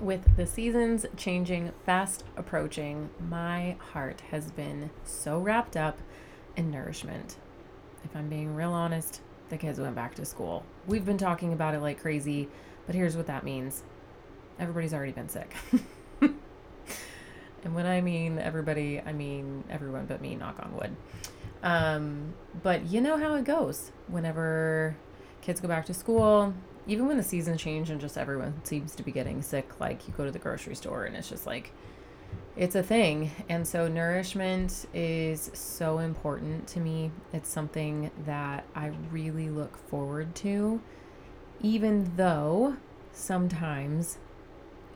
With the seasons changing fast approaching, my heart has been so wrapped up in nourishment. If I'm being real honest, the kids went back to school. We've been talking about it like crazy, but here's what that means everybody's already been sick. and when I mean everybody, I mean everyone but me, knock on wood. Um, but you know how it goes whenever kids go back to school, even when the seasons change and just everyone seems to be getting sick, like you go to the grocery store and it's just like, it's a thing. And so, nourishment is so important to me. It's something that I really look forward to, even though sometimes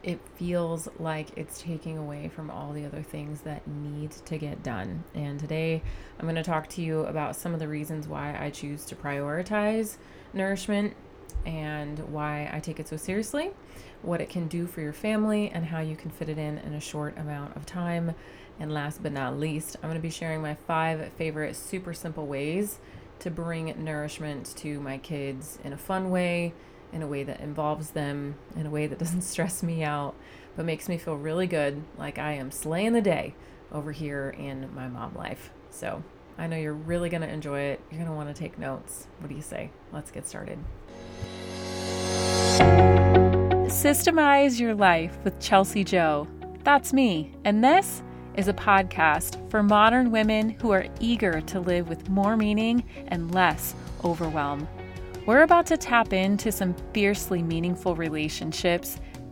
it feels like it's taking away from all the other things that need to get done. And today I'm going to talk to you about some of the reasons why I choose to prioritize nourishment and why I take it so seriously, what it can do for your family, and how you can fit it in in a short amount of time. And last but not least, I'm going to be sharing my five favorite super simple ways to bring nourishment to my kids in a fun way in a way that involves them, in a way that doesn't stress me out, but makes me feel really good, like I am slaying the day over here in my mom life. So I know you're really going to enjoy it. You're going to want to take notes. What do you say? Let's get started. Systemize Your Life with Chelsi Jo. That's me. And this is a podcast for modern women who are eager to live with more meaning and less overwhelm. We're about to tap into some fiercely meaningful relationships,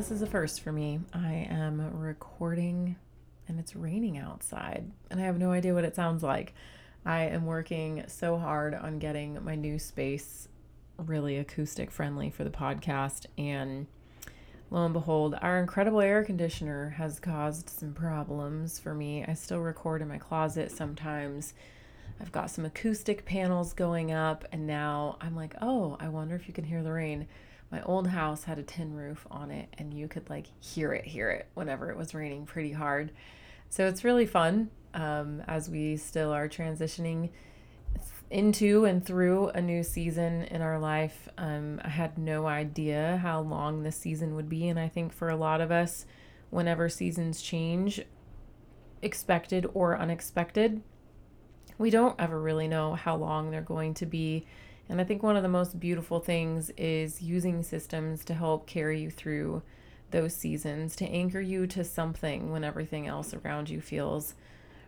This is a first for me. I am recording and it's raining outside, and I have no idea what it sounds like. I am working so hard on getting my new space really acoustic friendly for the podcast, and lo and behold, our incredible air conditioner has caused some problems for me. I still record in my closet sometimes. I've got some acoustic panels going up, and now I'm like, oh, I wonder if you can hear the rain my old house had a tin roof on it and you could like hear it hear it whenever it was raining pretty hard. So it's really fun um, as we still are transitioning into and through a new season in our life. Um, i had no idea how long this season would be and i think for a lot of us whenever seasons change expected or unexpected we don't ever really know how long they're going to be and I think one of the most beautiful things is using systems to help carry you through those seasons, to anchor you to something when everything else around you feels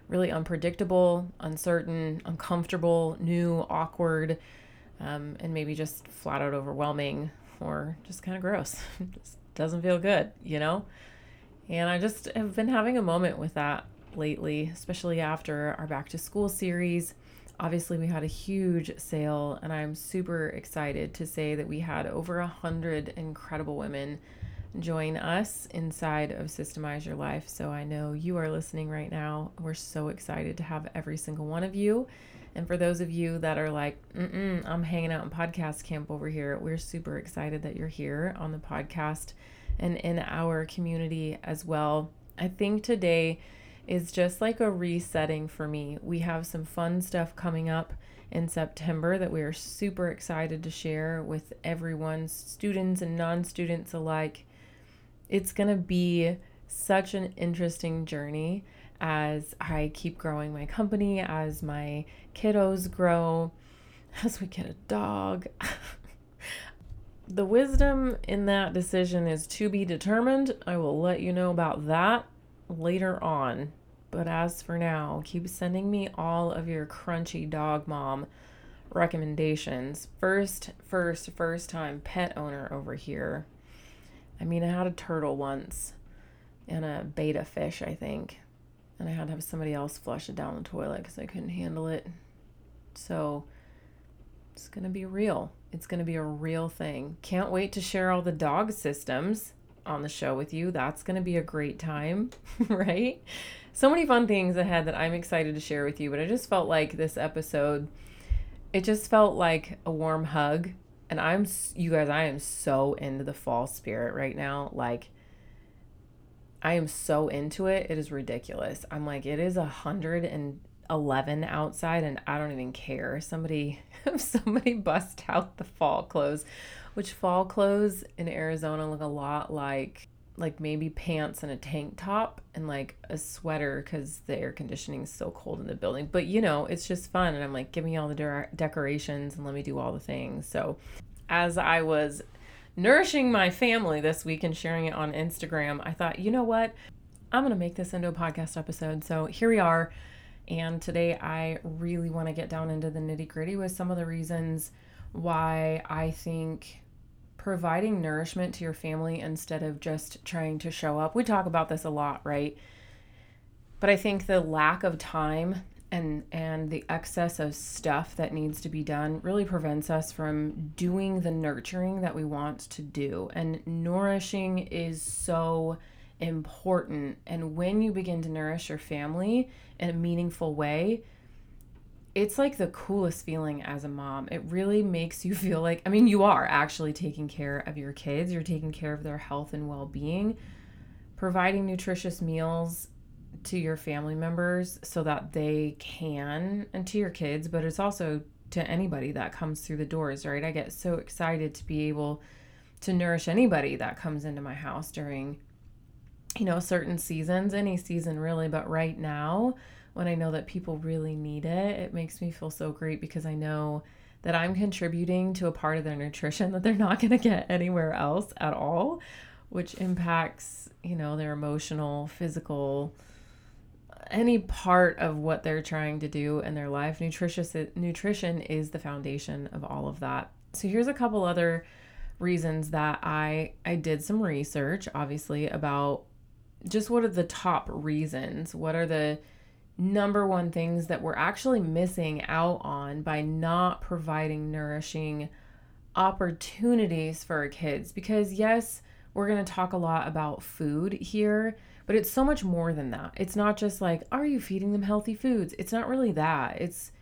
really unpredictable, uncertain, uncomfortable, new, awkward, um, and maybe just flat out overwhelming or just kind of gross. just doesn't feel good, you know? And I just have been having a moment with that lately, especially after our back to school series obviously we had a huge sale and i'm super excited to say that we had over a hundred incredible women join us inside of systemize your life. So i know you are listening right now. We're so excited to have every single one of you. And for those of you that are like Mm-mm, i'm hanging out in podcast camp over here we're super excited that you're here on the podcast and in our community as well. I think today is just like a resetting for me. We have some fun stuff coming up in September that we are super excited to share with everyone, students and non students alike. It's going to be such an interesting journey as I keep growing my company, as my kiddos grow, as we get a dog. the wisdom in that decision is to be determined. I will let you know about that later on. But as for now, keep sending me all of your crunchy dog mom recommendations. First, first, first time pet owner over here. I mean, I had a turtle once and a betta fish, I think. And I had to have somebody else flush it down the toilet because I couldn't handle it. So it's going to be real. It's going to be a real thing. Can't wait to share all the dog systems on the show with you. That's going to be a great time, right? So many fun things ahead that I'm excited to share with you, but I just felt like this episode it just felt like a warm hug and I'm you guys I am so into the fall spirit right now. Like I am so into it. It is ridiculous. I'm like it is a hundred and 11 outside and I don't even care. Somebody somebody bust out the fall clothes, which fall clothes in Arizona look a lot like like maybe pants and a tank top and like a sweater cuz the air conditioning is so cold in the building. But you know, it's just fun and I'm like give me all the de- decorations and let me do all the things. So as I was nourishing my family this week and sharing it on Instagram, I thought, you know what? I'm going to make this into a podcast episode. So here we are and today I really want to get down into the nitty gritty with some of the reasons why I think providing nourishment to your family instead of just trying to show up. We talk about this a lot, right? But I think the lack of time and and the excess of stuff that needs to be done really prevents us from doing the nurturing that we want to do. And nourishing is so important. And when you begin to nourish your family in a meaningful way, it's like the coolest feeling as a mom. It really makes you feel like, I mean, you are actually taking care of your kids, you're taking care of their health and well being, providing nutritious meals to your family members so that they can, and to your kids, but it's also to anybody that comes through the doors, right? I get so excited to be able to nourish anybody that comes into my house during you know, certain seasons, any season really, but right now, when I know that people really need it, it makes me feel so great because I know that I'm contributing to a part of their nutrition that they're not going to get anywhere else at all, which impacts, you know, their emotional, physical, any part of what they're trying to do in their life. Nutritious nutrition is the foundation of all of that. So here's a couple other reasons that I I did some research obviously about just what are the top reasons? What are the number one things that we're actually missing out on by not providing nourishing opportunities for our kids? Because, yes, we're going to talk a lot about food here, but it's so much more than that. It's not just like, are you feeding them healthy foods? It's not really that. It's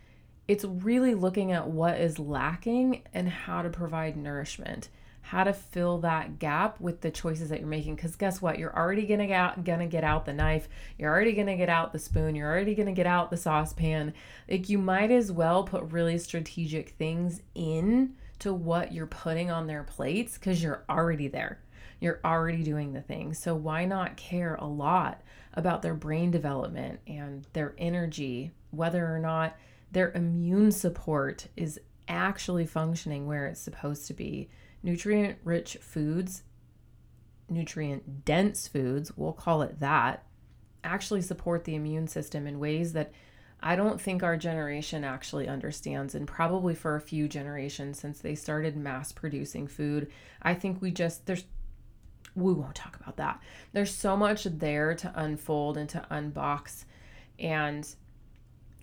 it's really looking at what is lacking and how to provide nourishment how to fill that gap with the choices that you're making. Because guess what? You're already gonna get out, gonna get out the knife. You're already gonna get out the spoon. You're already gonna get out the saucepan. Like you might as well put really strategic things in to what you're putting on their plates because you're already there. You're already doing the thing. So why not care a lot about their brain development and their energy whether or not their immune support is actually functioning where it's supposed to be nutrient rich foods, nutrient dense foods, we'll call it that, actually support the immune system in ways that I don't think our generation actually understands, and probably for a few generations since they started mass producing food. I think we just, there's, we won't talk about that. There's so much there to unfold and to unbox. And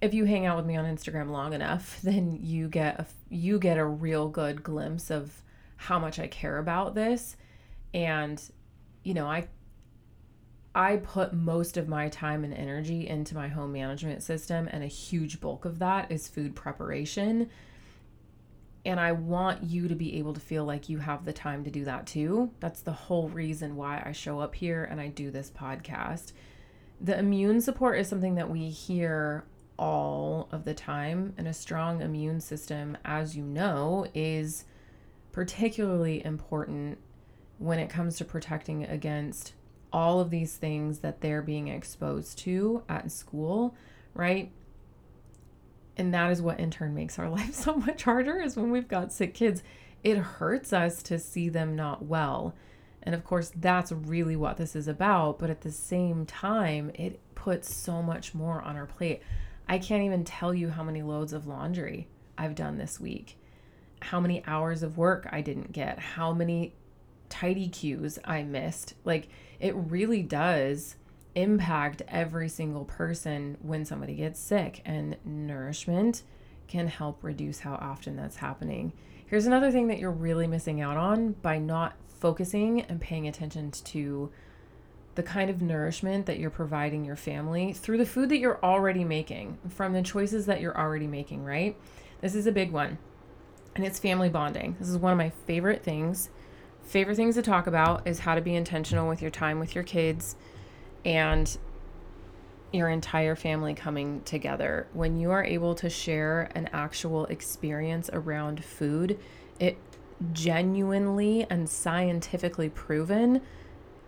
if you hang out with me on Instagram long enough, then you get a, you get a real good glimpse of how much I care about this. And, you know, I I put most of my time and energy into my home management system, and a huge bulk of that is food preparation. And I want you to be able to feel like you have the time to do that too. That's the whole reason why I show up here and I do this podcast. The immune support is something that we hear all of the time, and a strong immune system, as you know, is particularly important when it comes to protecting against all of these things that they're being exposed to at school, right? And that is what in turn makes our life so much harder is when we've got sick kids. It hurts us to see them not well. And of course, that's really what this is about. But at the same time, it puts so much more on our plate. I can't even tell you how many loads of laundry I've done this week how many hours of work I didn't get, how many tidy cues I missed. Like it really does impact every single person when somebody gets sick, and nourishment can help reduce how often that's happening. Here's another thing that you're really missing out on by not focusing and paying attention to the kind of nourishment that you're providing your family through the food that you're already making, from the choices that you're already making, right? This is a big one. And it's family bonding. This is one of my favorite things. Favorite things to talk about is how to be intentional with your time with your kids and your entire family coming together. When you are able to share an actual experience around food, it genuinely and scientifically proven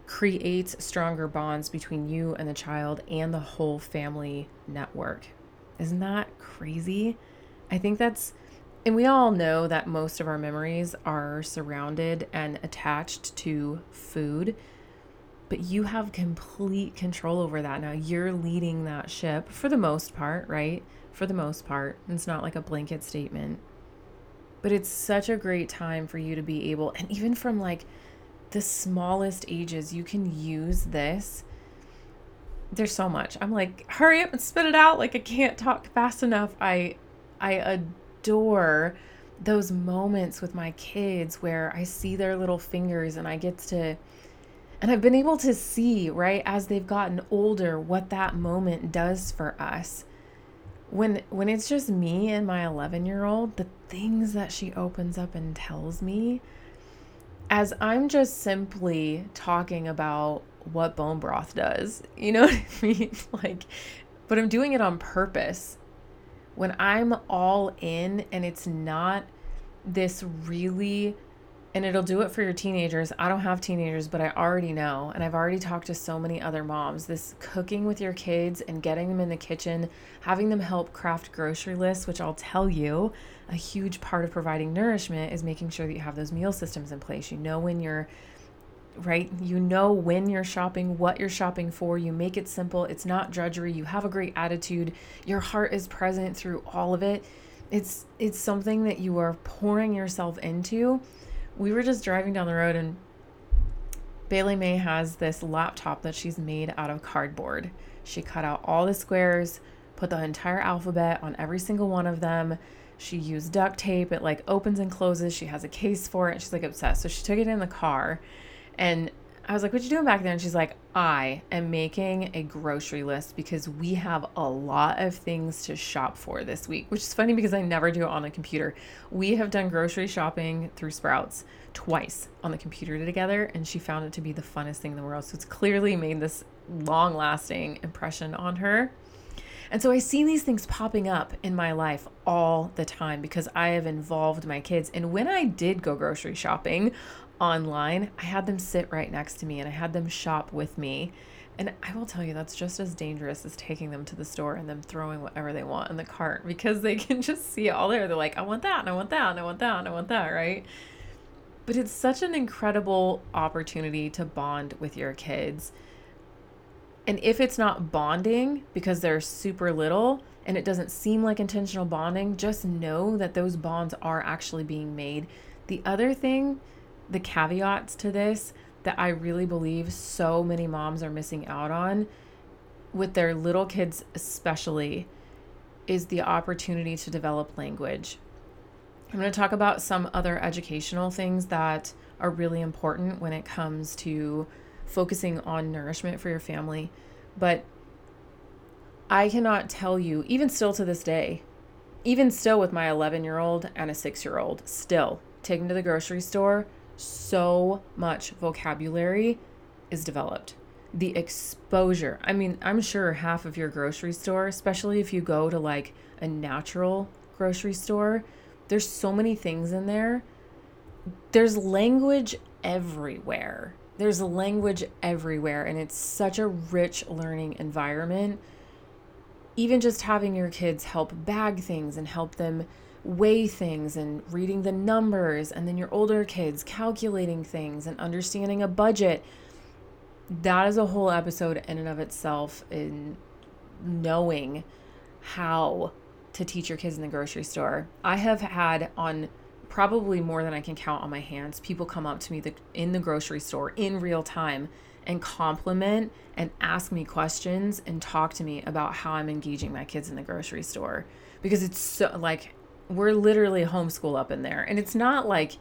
creates stronger bonds between you and the child and the whole family network. Isn't that crazy? I think that's, and we all know that most of our memories are surrounded and attached to food but you have complete control over that now. You're leading that ship for the most part, right? For the most part. It's not like a blanket statement. But it's such a great time for you to be able, and even from like the smallest ages, you can use this. There's so much. I'm like, hurry up and spit it out. Like I can't talk fast enough. I I adore those moments with my kids where I see their little fingers and I get to and I've been able to see, right, as they've gotten older, what that moment does for us. When when it's just me and my 11-year-old, the things that she opens up and tells me as I'm just simply talking about what bone broth does. You know what I mean? Like but I'm doing it on purpose. When I'm all in and it's not this really and it'll do it for your teenagers. I don't have teenagers, but I already know, and I've already talked to so many other moms. This cooking with your kids and getting them in the kitchen, having them help craft grocery lists, which I'll tell you, a huge part of providing nourishment is making sure that you have those meal systems in place. You know when you're right? You know when you're shopping, what you're shopping for. You make it simple. It's not drudgery. You have a great attitude. Your heart is present through all of it. It's it's something that you are pouring yourself into we were just driving down the road and Bailey May has this laptop that she's made out of cardboard. She cut out all the squares, put the entire alphabet on every single one of them. She used duct tape. It like opens and closes. She has a case for it. She's like obsessed. So she took it in the car and I was like, What you doing back there? And she's like, I am making a grocery list because we have a lot of things to shop for this week, which is funny because I never do it on the computer. We have done grocery shopping through Sprouts twice on the computer together, and she found it to be the funnest thing in the world. So it's clearly made this long lasting impression on her. And so I see these things popping up in my life all the time because I have involved my kids. And when I did go grocery shopping online, I had them sit right next to me and I had them shop with me. And I will tell you, that's just as dangerous as taking them to the store and them throwing whatever they want in the cart because they can just see it all there. They're like, I want that, and I want that, and I want that, and I want that, right? But it's such an incredible opportunity to bond with your kids. And if it's not bonding because they're super little and it doesn't seem like intentional bonding, just know that those bonds are actually being made. The other thing the caveats to this that I really believe so many moms are missing out on with their little kids, especially, is the opportunity to develop language. I'm going to talk about some other educational things that are really important when it comes to focusing on nourishment for your family. But I cannot tell you, even still to this day, even still with my 11 year old and a six year old, still taking to the grocery store, so much vocabulary is developed. The exposure. I mean, I'm sure half of your grocery store, especially if you go to like a natural grocery store, there's so many things in there. There's language everywhere. There's language everywhere, and it's such a rich learning environment. Even just having your kids help bag things and help them weigh things and reading the numbers, and then your older kids calculating things and understanding a budget. That is a whole episode in and of itself in knowing how to teach your kids in the grocery store. I have had on probably more than I can count on my hands people come up to me the, in the grocery store in real time and compliment and ask me questions and talk to me about how I'm engaging my kids in the grocery store because it's so like we're literally homeschool up in there. And it's not like,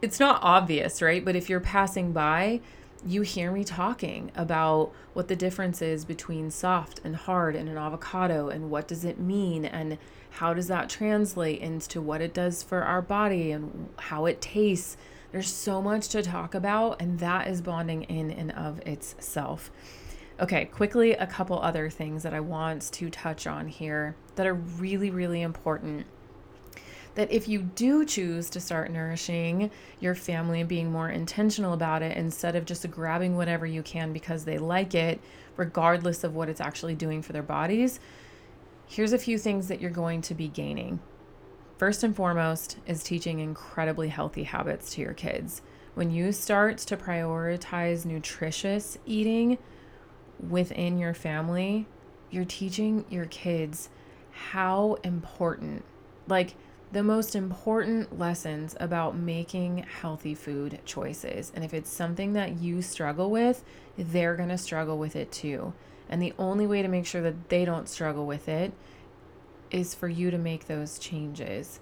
it's not obvious, right? But if you're passing by, you hear me talking about what the difference is between soft and hard and an avocado and what does it mean and how does that translate into what it does for our body and how it tastes. There's so much to talk about, and that is bonding in and of itself. Okay, quickly, a couple other things that I want to touch on here that are really, really important that if you do choose to start nourishing your family and being more intentional about it instead of just grabbing whatever you can because they like it, regardless of what it's actually doing for their bodies, here's a few things that you're going to be gaining. First and foremost is teaching incredibly healthy habits to your kids. When you start to prioritize nutritious eating within your family, you're teaching your kids how important, like, the most important lessons about making healthy food choices. And if it's something that you struggle with, they're going to struggle with it too. And the only way to make sure that they don't struggle with it is for you to make those changes.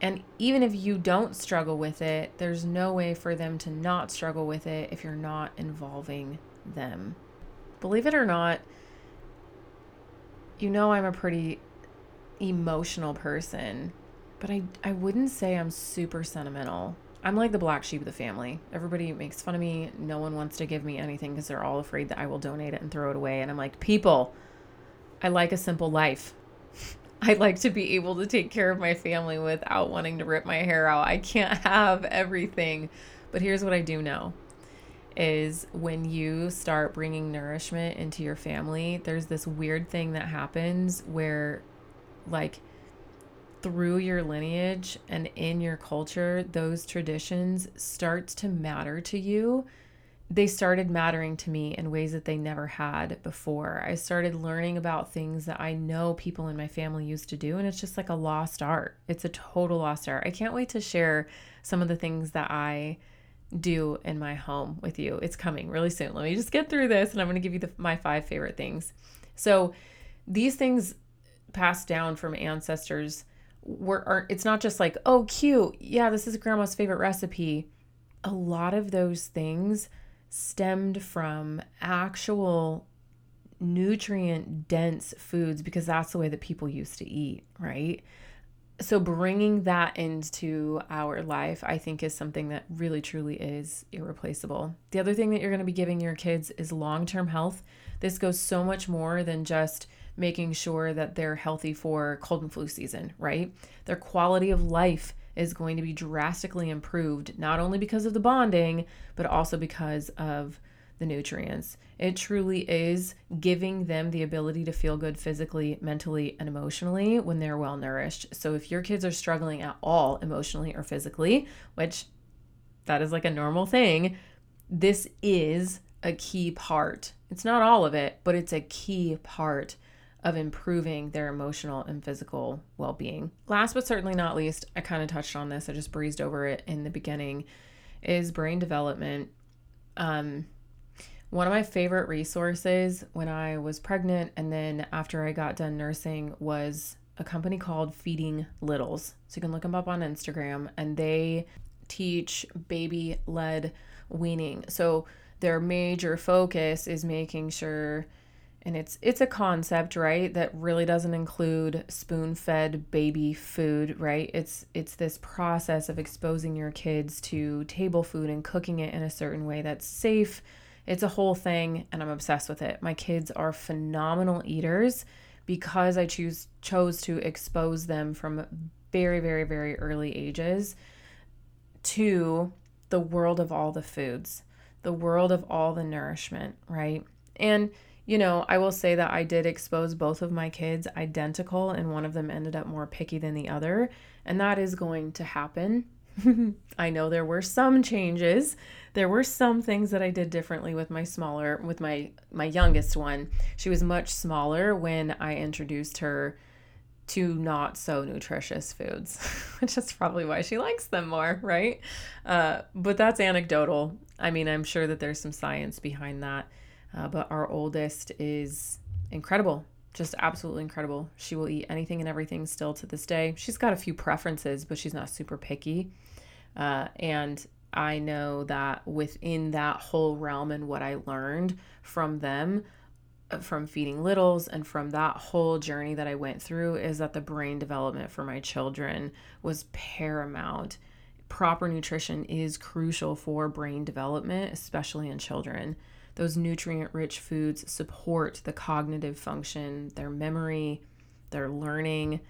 And even if you don't struggle with it, there's no way for them to not struggle with it if you're not involving them. Believe it or not, you know I'm a pretty emotional person but I, I wouldn't say I'm super sentimental. I'm like the black sheep of the family. Everybody makes fun of me. No one wants to give me anything because they're all afraid that I will donate it and throw it away. And I'm like, people, I like a simple life. I like to be able to take care of my family without wanting to rip my hair out. I can't have everything. But here's what I do know is when you start bringing nourishment into your family, there's this weird thing that happens where like through your lineage and in your culture, those traditions start to matter to you. They started mattering to me in ways that they never had before. I started learning about things that I know people in my family used to do, and it's just like a lost art. It's a total lost art. I can't wait to share some of the things that I do in my home with you. It's coming really soon. Let me just get through this, and I'm going to give you the, my five favorite things. So, these things passed down from ancestors we're it's not just like oh cute yeah this is grandma's favorite recipe. A lot of those things stemmed from actual nutrient dense foods because that's the way that people used to eat right? So bringing that into our life i think is something that really truly is irreplaceable. The other thing that you're going to be giving your kids is long-term health. This goes so much more than just making sure that they're healthy for cold and flu season, right? Their quality of life is going to be drastically improved, not only because of the bonding, but also because of the nutrients. It truly is giving them the ability to feel good physically, mentally, and emotionally when they're well nourished. So if your kids are struggling at all emotionally or physically, which that is like a normal thing, this is a key part. It's not all of it, but it's a key part of improving their emotional and physical well being. Last but certainly not least, I kind of touched on this, I just breezed over it in the beginning, is brain development. Um, one of my favorite resources when I was pregnant and then after I got done nursing was a company called Feeding Littles. So you can look them up on Instagram and they teach baby led weaning. So their major focus is making sure and it's it's a concept right that really doesn't include spoon-fed baby food right? It's it's this process of exposing your kids to table food and cooking it in a certain way that's safe. It's a whole thing and i'm obsessed with it. My kids are phenomenal eaters because i choose chose to expose them from very very very early ages to the world of all the foods the world of all the nourishment right? And you know, I will say that I did expose both of my kids identical, and one of them ended up more picky than the other. And that is going to happen. I know there were some changes. There were some things that I did differently with my smaller with my my youngest one. She was much smaller when I introduced her to not so nutritious foods, which is probably why she likes them more, right? Uh, but that's anecdotal. I mean, I'm sure that there's some science behind that. Uh, but our oldest is incredible. just absolutely incredible. She will eat anything and everything still to this day. She's got a few preferences, but she's not super picky. Uh, and I know that within that whole realm and what I learned from them, uh, from feeding littles and from that whole journey that I went through, is that the brain development for my children was paramount. Proper nutrition is crucial for brain development, especially in children. Those nutrient rich foods support the cognitive function, their memory, their learning,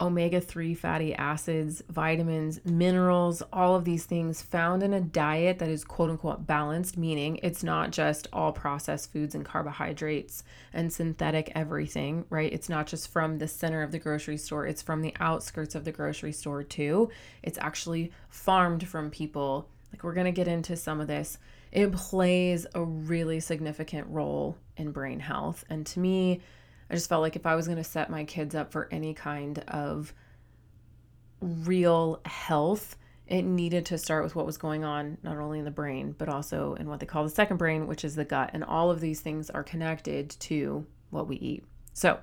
omega 3 fatty acids, vitamins, minerals, all of these things found in a diet that is quote unquote balanced, meaning it's not just all processed foods and carbohydrates and synthetic everything, right? It's not just from the center of the grocery store, it's from the outskirts of the grocery store too. It's actually farmed from people. Like we're to get into some of this. It plays a really significant role in brain health. And to me, I just felt like if I was going to set my kids up for any kind of real health, it needed to start with what was going on not only in the brain, but also in what they call the second brain, which is the gut. And all of these things are connected to what we eat. So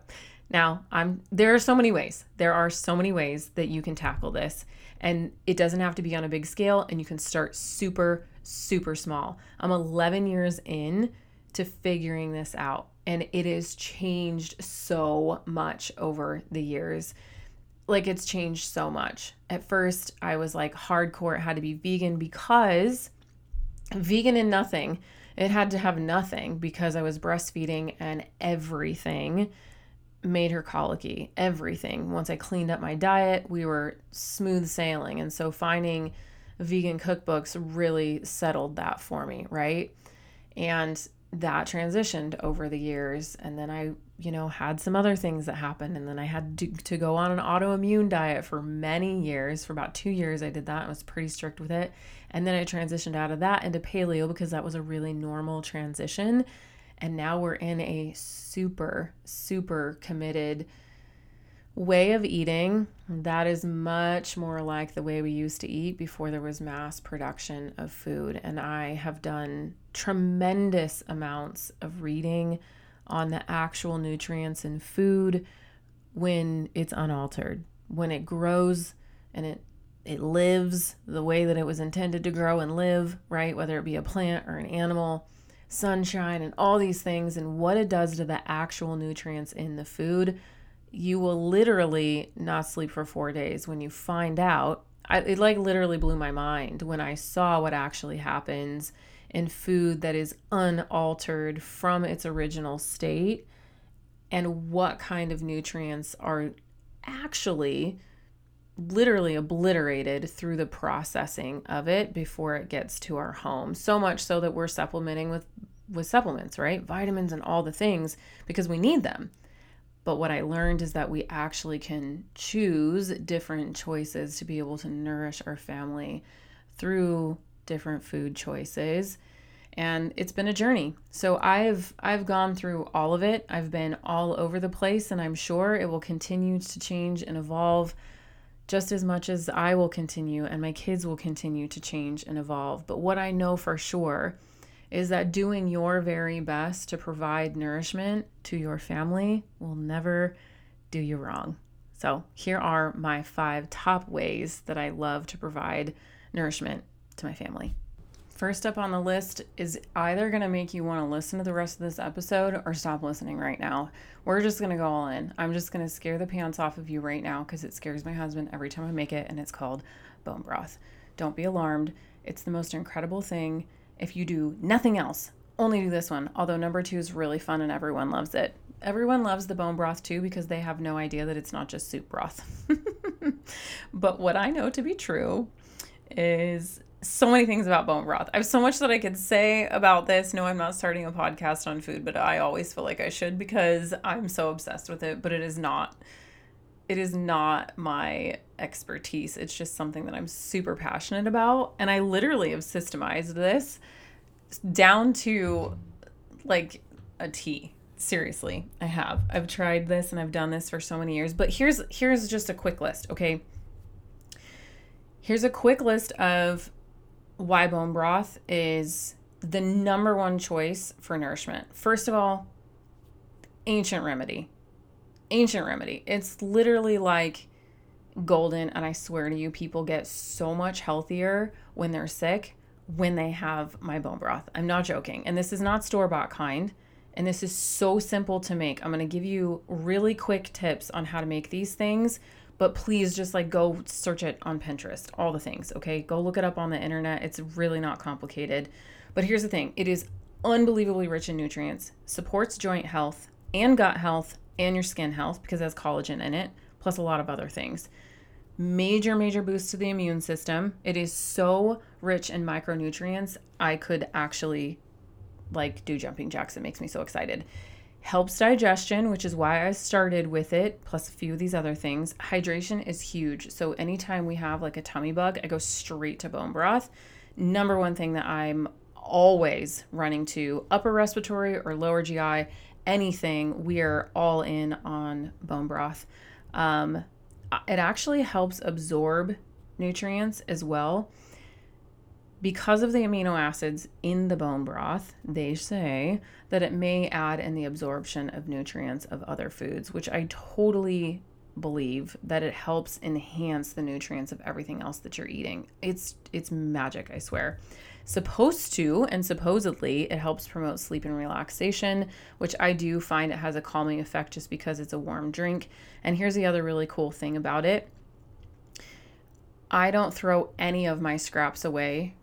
now I'm there are so many ways. There are so many ways that you can tackle this. And it doesn't have to be on a big scale, and you can start super, super small. I'm 11 years in to figuring this out and it has changed so much over the years. Like it's changed so much. At first, I was like hardcore, it had to be vegan because vegan and nothing. It had to have nothing because I was breastfeeding and everything made her colicky. Everything. Once I cleaned up my diet, we were smooth sailing. And so finding vegan cookbooks really settled that for me, right? And that transitioned over the years and then i you know had some other things that happened and then i had to, to go on an autoimmune diet for many years. For about two years i did that i was pretty strict with it. And then i transitioned out of that into paleo because that was a really normal transition. And now we're in a super super committed way of eating that is much more like the way we used to eat before there was mass production of food. And I have done tremendous amounts of reading on the actual nutrients in food when it's unaltered, when it grows and it it lives the way that it was intended to grow and live, right? Whether it be a plant or an animal, sunshine and all these things and what it does to the actual nutrients in the food you will literally not sleep for four days when you find out. I, it like literally blew my mind when I saw what actually happens in food that is unaltered from its original state and what kind of nutrients are actually literally obliterated through the processing of it before it gets to our home. So much so that we're supplementing with with supplements, right? Vitamins and all the things because we need them. But what I learned is that we actually can choose different choices to be able to nourish our family through different food choices. And it's been a journey. So I've I've gone through all of it. I've been all over the place and I'm sure it will continue to change and evolve just as much as I will continue and my kids will continue to change and evolve. But what I know for sure is that doing your very best to provide nourishment to your family will never do you wrong. So, here are my five top ways that I love to provide nourishment to my family. First up on the list is either going to make you want to listen to the rest of this episode or stop listening right now. We're just going to go all in. I'm just going to scare the pants off of you right now because it scares my husband every time I make it, and it's called bone broth. Don't be alarmed. It's the most incredible thing if you do nothing else, only do this one. Although number two is really fun and everyone loves it. Everyone loves the bone broth too because they have no idea that it's not just soup broth. but what I know to be true is so many things about bone broth. I have so much that I could say about this. No, I'm not starting a podcast on food, but I always feel like I should because I'm so obsessed with it, but it is not it is not my expertise. It's just something that I'm super passionate about. And I literally have systemized this down to like a T. Seriously, I have. I've tried this and I've done this for so many years. But here's here's just a quick list, okay? Here's a quick list of why bone broth is the number one choice for nourishment. First of all, ancient remedy ancient remedy. It's literally like golden. And I swear to you, people get so much healthier when they're sick when they have my bone broth. I'm not joking. And this is not store bought kind. And this is so simple to make. I'm going to give you really quick tips on how to make these things. But please just like go search it on Pinterest, all the things, okay? Go look it up on the internet. It's really not complicated. But here's the thing it is unbelievably rich in nutrients, supports joint health and gut health and your skin health because it has collagen in it, plus a lot of other things major, major boost to the immune system. It is so rich in micronutrients. I could actually like do jumping jacks. It makes me so excited. Helps digestion, which is why I started with it, plus a few of these other things. Hydration is huge. So anytime we have like a tummy bug, I go straight to bone broth. Number one thing that I'm always running to upper respiratory or lower GI, anything, we are all in on bone broth. Um, it actually helps absorb nutrients as well. Because of the amino acids in the bone broth, they say that it may add in the absorption of nutrients of other foods, which I totally believe that it helps enhance the nutrients of everything else that you're eating. It's it's magic, I swear supposed to, and supposedly it helps promote sleep and relaxation, which I do find it has a calming effect just because it's a warm drink. And here's the other really cool thing about it I don't throw any of my scraps away.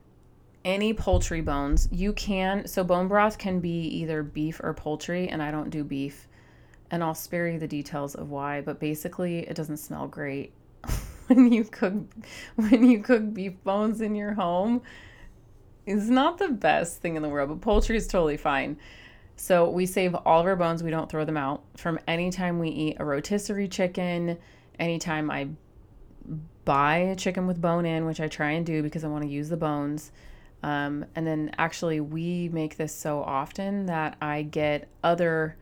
Any poultry bones, you can. So, bone broth can be either beef or poultry, and I don't do beef. And I'll spare you the details of why, but basically, it doesn't smell great when you cook when you cook beef bones in your home is not the best thing in the world, but poultry is totally fine. So we save all of our bones, we don't throw them out. From anytime we eat a rotisserie chicken, anytime I buy a chicken with bone in, which I try and do because I want to use the bones. Um, and then actually, we make this so often that I get other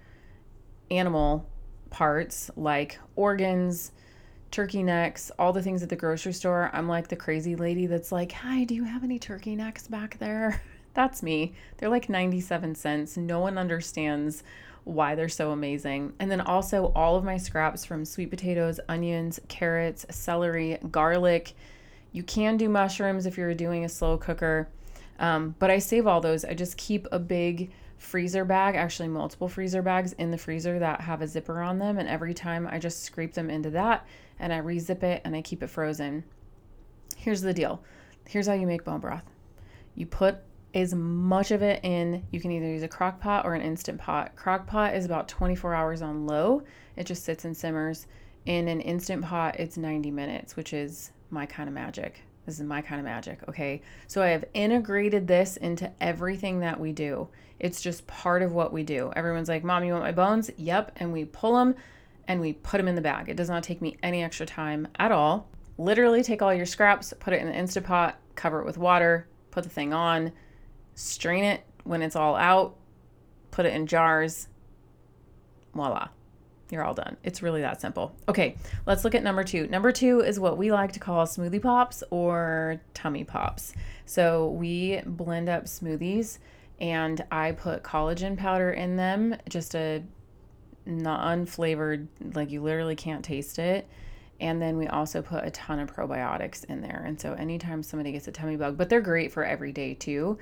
animal parts like organs, turkey necks, all the things at the grocery store. I'm like the crazy lady that's like, Hi, do you have any turkey necks back there? That's me. They're like 97 cents. No one understands why they're so amazing. And then also all of my scraps from sweet potatoes, onions, carrots, celery, garlic. You can do mushrooms if you're doing a slow cooker. Um, but I save all those. I just keep a big freezer bag, actually multiple freezer bags in the freezer that have a zipper on them. And every time I just scrape them into that and I rezip it and I keep it frozen. Here's the deal. Here's how you make bone broth. You put as much of it in, you can either use a crock pot or an instant pot. Crock pot is about 24 hours on low. It just sits and simmers. In an instant pot, it's 90 minutes, which is my kind of magic. This is my kind of magic, okay? So I have integrated this into everything that we do. It's just part of what we do. Everyone's like, Mom, you want my bones? Yep. And we pull them and we put them in the bag. It does not take me any extra time at all. Literally take all your scraps, put it in the Instapot, cover it with water, put the thing on, strain it when it's all out, put it in jars. Voila you're all done. It's really that simple. Okay, let's look at number two. Number two is what we like to call smoothie pops or tummy pops. So we blend up smoothies and I put collagen powder in them, just a not unflavored, like you literally can't taste it. And then we also put a ton of probiotics in there. And so anytime somebody gets a tummy bug, but they're great for every day too.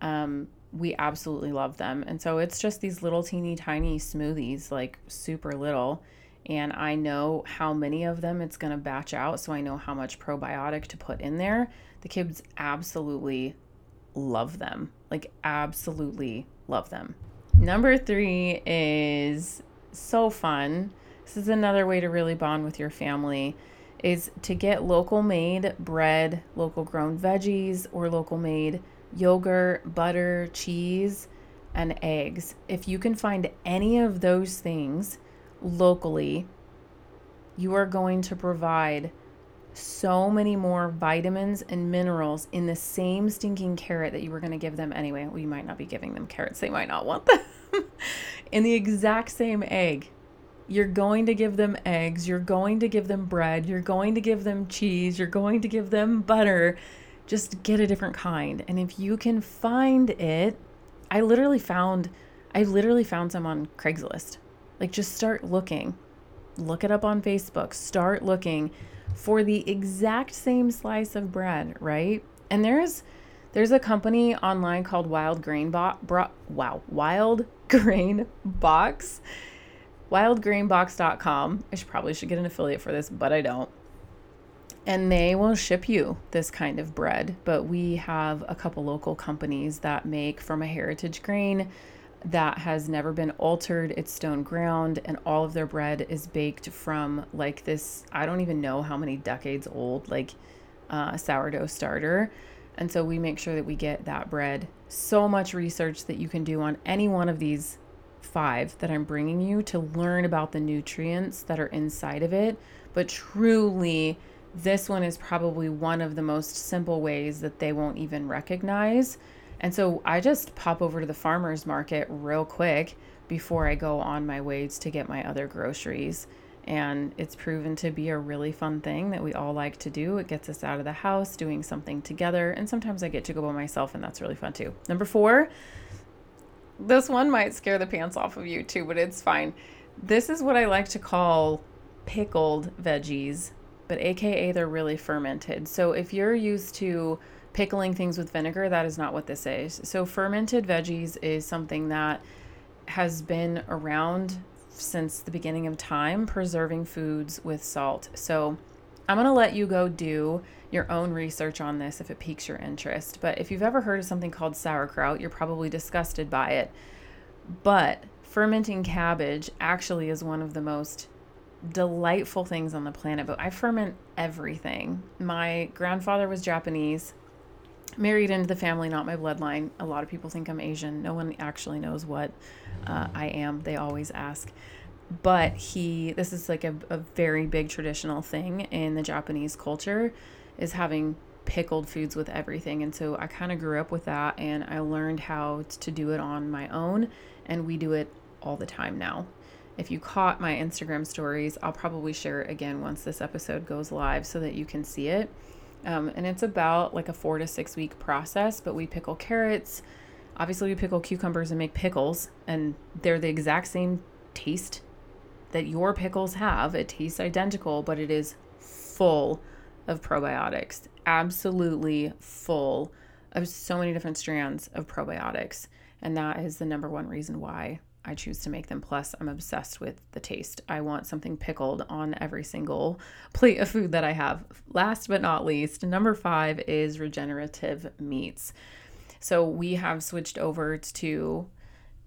Um, we absolutely love them. And so it's just these little teeny tiny smoothies, like super little. And I know how many of them it's going to batch out. So I know how much probiotic to put in there. The kids absolutely love them. Like, absolutely love them. Number three is so fun. This is another way to really bond with your family is to get local made bread, local grown veggies, or local made yogurt, butter, cheese, and eggs. If you can find any of those things locally, you are going to provide so many more vitamins and minerals in the same stinking carrot that you were going to give them anyway. We might not be giving them carrots, they might not want them. in the exact same egg. You're going to give them eggs, you're going to give them bread, you're going to give them cheese, you're going to give them butter just get a different kind. And if you can find it, I literally found I literally found some on Craigslist. Like just start looking. look it up on Facebook, start looking for the exact same slice of bread, right? And there's there's a company online called Wild Grain Bo- Bro- wow, Wild Grain Box. Wildgrainbox.com. I should probably should get an affiliate for this, but I don't. And they will ship you this kind of bread. But we have a couple local companies that make from a heritage grain that has never been altered. It's stone ground, and all of their bread is baked from like this. I don't even know how many decades old, like uh, sourdough starter. And so we make sure that we get that bread. So much research that you can do on any one of these five that I'm bringing you to learn about the nutrients that are inside of it. But truly, this one is probably one of the most simple ways that they won't even recognize and so I just pop over to the farmer's market real quick before I go on my ways to get my other groceries. And it's proven to be a really fun thing that we all like to do. It gets us out of the house doing something together. And sometimes I get to go by myself, and that's really fun too. Number four, this one might scare the pants off of you too, but it's fine. This is what I like to call pickled veggies, but AKA they're really fermented. So if you're used to pickling things with vinegar, that is not what this is. So, fermented veggies is something that has been around since the beginning of time, preserving foods with salt. So, I'm going to let you go do your own research on this if it piques your interest. But if you've ever heard of something called sauerkraut, you're probably disgusted by it. But fermenting cabbage actually is one of the most delightful things on the planet. But I ferment everything. My grandfather was Japanese married into the family, not my bloodline. A lot of people think I'm Asian. No one actually knows what uh, I am. They always ask. But he, this is like a, a very big traditional thing in the Japanese culture, is having pickled foods with everything. And so I kind of grew up with that and I learned how to do it on my own. And we do it all the time now. If you caught my Instagram stories, I'll probably share it again once this episode goes live so that you can see it. Um, and it's about like a four to six week process, but we pickle carrots. Obviously, we pickle cucumbers and make pickles, and they're the exact same taste that your pickles have. It tastes identical, but it is full of probiotics. Absolutely full of so many different strands of probiotics. And that is the number one reason why I choose to make them. Plus, I'm obsessed with the taste. I want something pickled on every single plate of food that I have. Last but not least, number five is regenerative meats. So we have switched over to,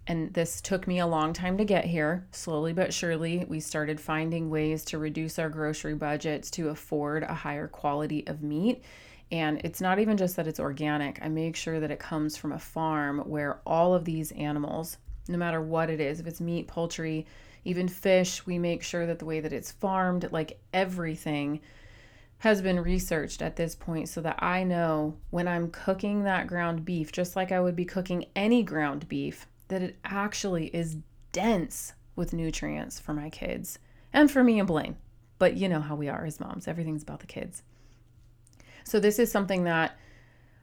and this took me a long time to get here. Slowly but surely, we started finding ways to reduce our grocery budgets to afford a higher quality of meat. And it's not even just that it's organic. I make sure that it comes from a farm where all of these animals, no matter what it is. If it's meat, poultry, even fish, we make sure that the way that it's farmed, like everything, has been researched at this point so that I know when I'm cooking that ground beef, just like I would be cooking any ground beef, that it actually is dense with nutrients for my kids and for me and Blaine. But you know how we are as moms, everything's about the kids. So, this is something that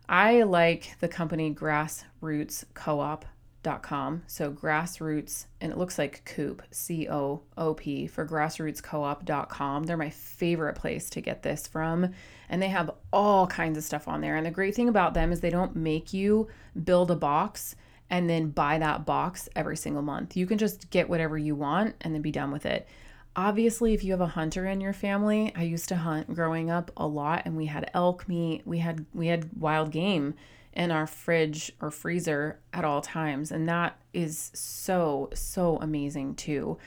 I like the company Grassroots Co op com. So grassroots, and it looks like Coop, C O O P, for grassrootscoop.com. They're my favorite place to get this from. And they have all kinds of stuff on there. And the great thing about them is they don't make you build a box and then buy that box every single month. You can just get whatever you want and then be done with it. Obviously, if you have a hunter in your family, I used to hunt growing up a lot and we had elk meat, we had we had wild game in our fridge or freezer at all times. And that is so, so amazing too.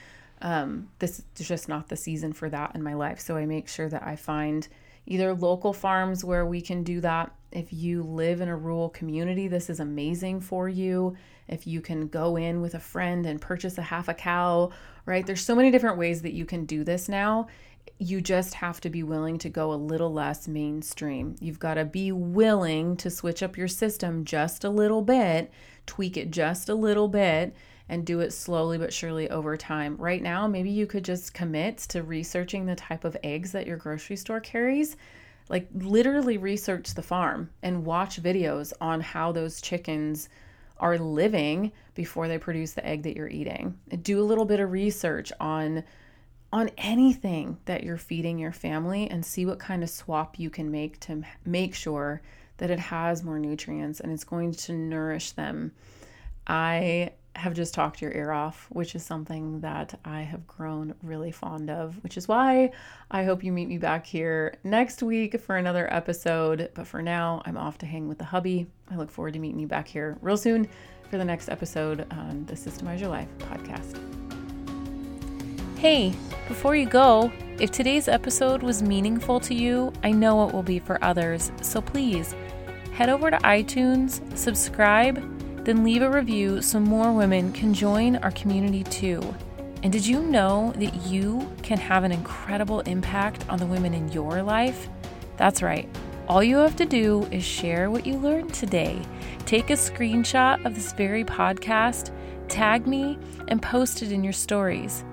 Um, this is just not the season for that in my life. So I make sure that I find either local farms where we can do that. If you live in a rural community, this is amazing for you. If you can go in with a friend and purchase a half a cow, right? There's so many different ways that you can do this now you just have to be willing to go a little less mainstream. You've got to be willing to switch up your system just a little bit, tweak it just a little bit, and do it slowly but surely over time. Right now, maybe you could just commit to researching the type of eggs that your grocery store carries. Like, literally research the farm and watch videos on how those chickens are living before they produce the egg that you're eating. Do a little bit of research on on anything that you're feeding your family and see what kind of swap you can make to make sure that it has more nutrients and it's going to nourish them. I have just talked your ear off, which is something that I have grown really fond of, which is why I hope you meet me back here next week for another episode. But for now, I'm off to hang with the hubby. I look forward to meeting you back here real soon for the next episode on the Systemize Your Life podcast. Hey, before you go, if today's episode was meaningful to you, I know it will be for others. So please head over to iTunes, subscribe, then leave a review so more women can join our community too. And did you know that you can have an incredible impact on the women in your life? That's right. All you have to do is share what you learned today. Take a screenshot of this very podcast, tag me, and post it in your stories.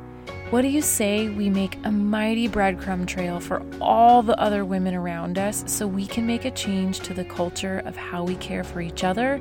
What do you say we make a mighty breadcrumb trail for all the other women around us so we can make a change to the culture of how we care for each other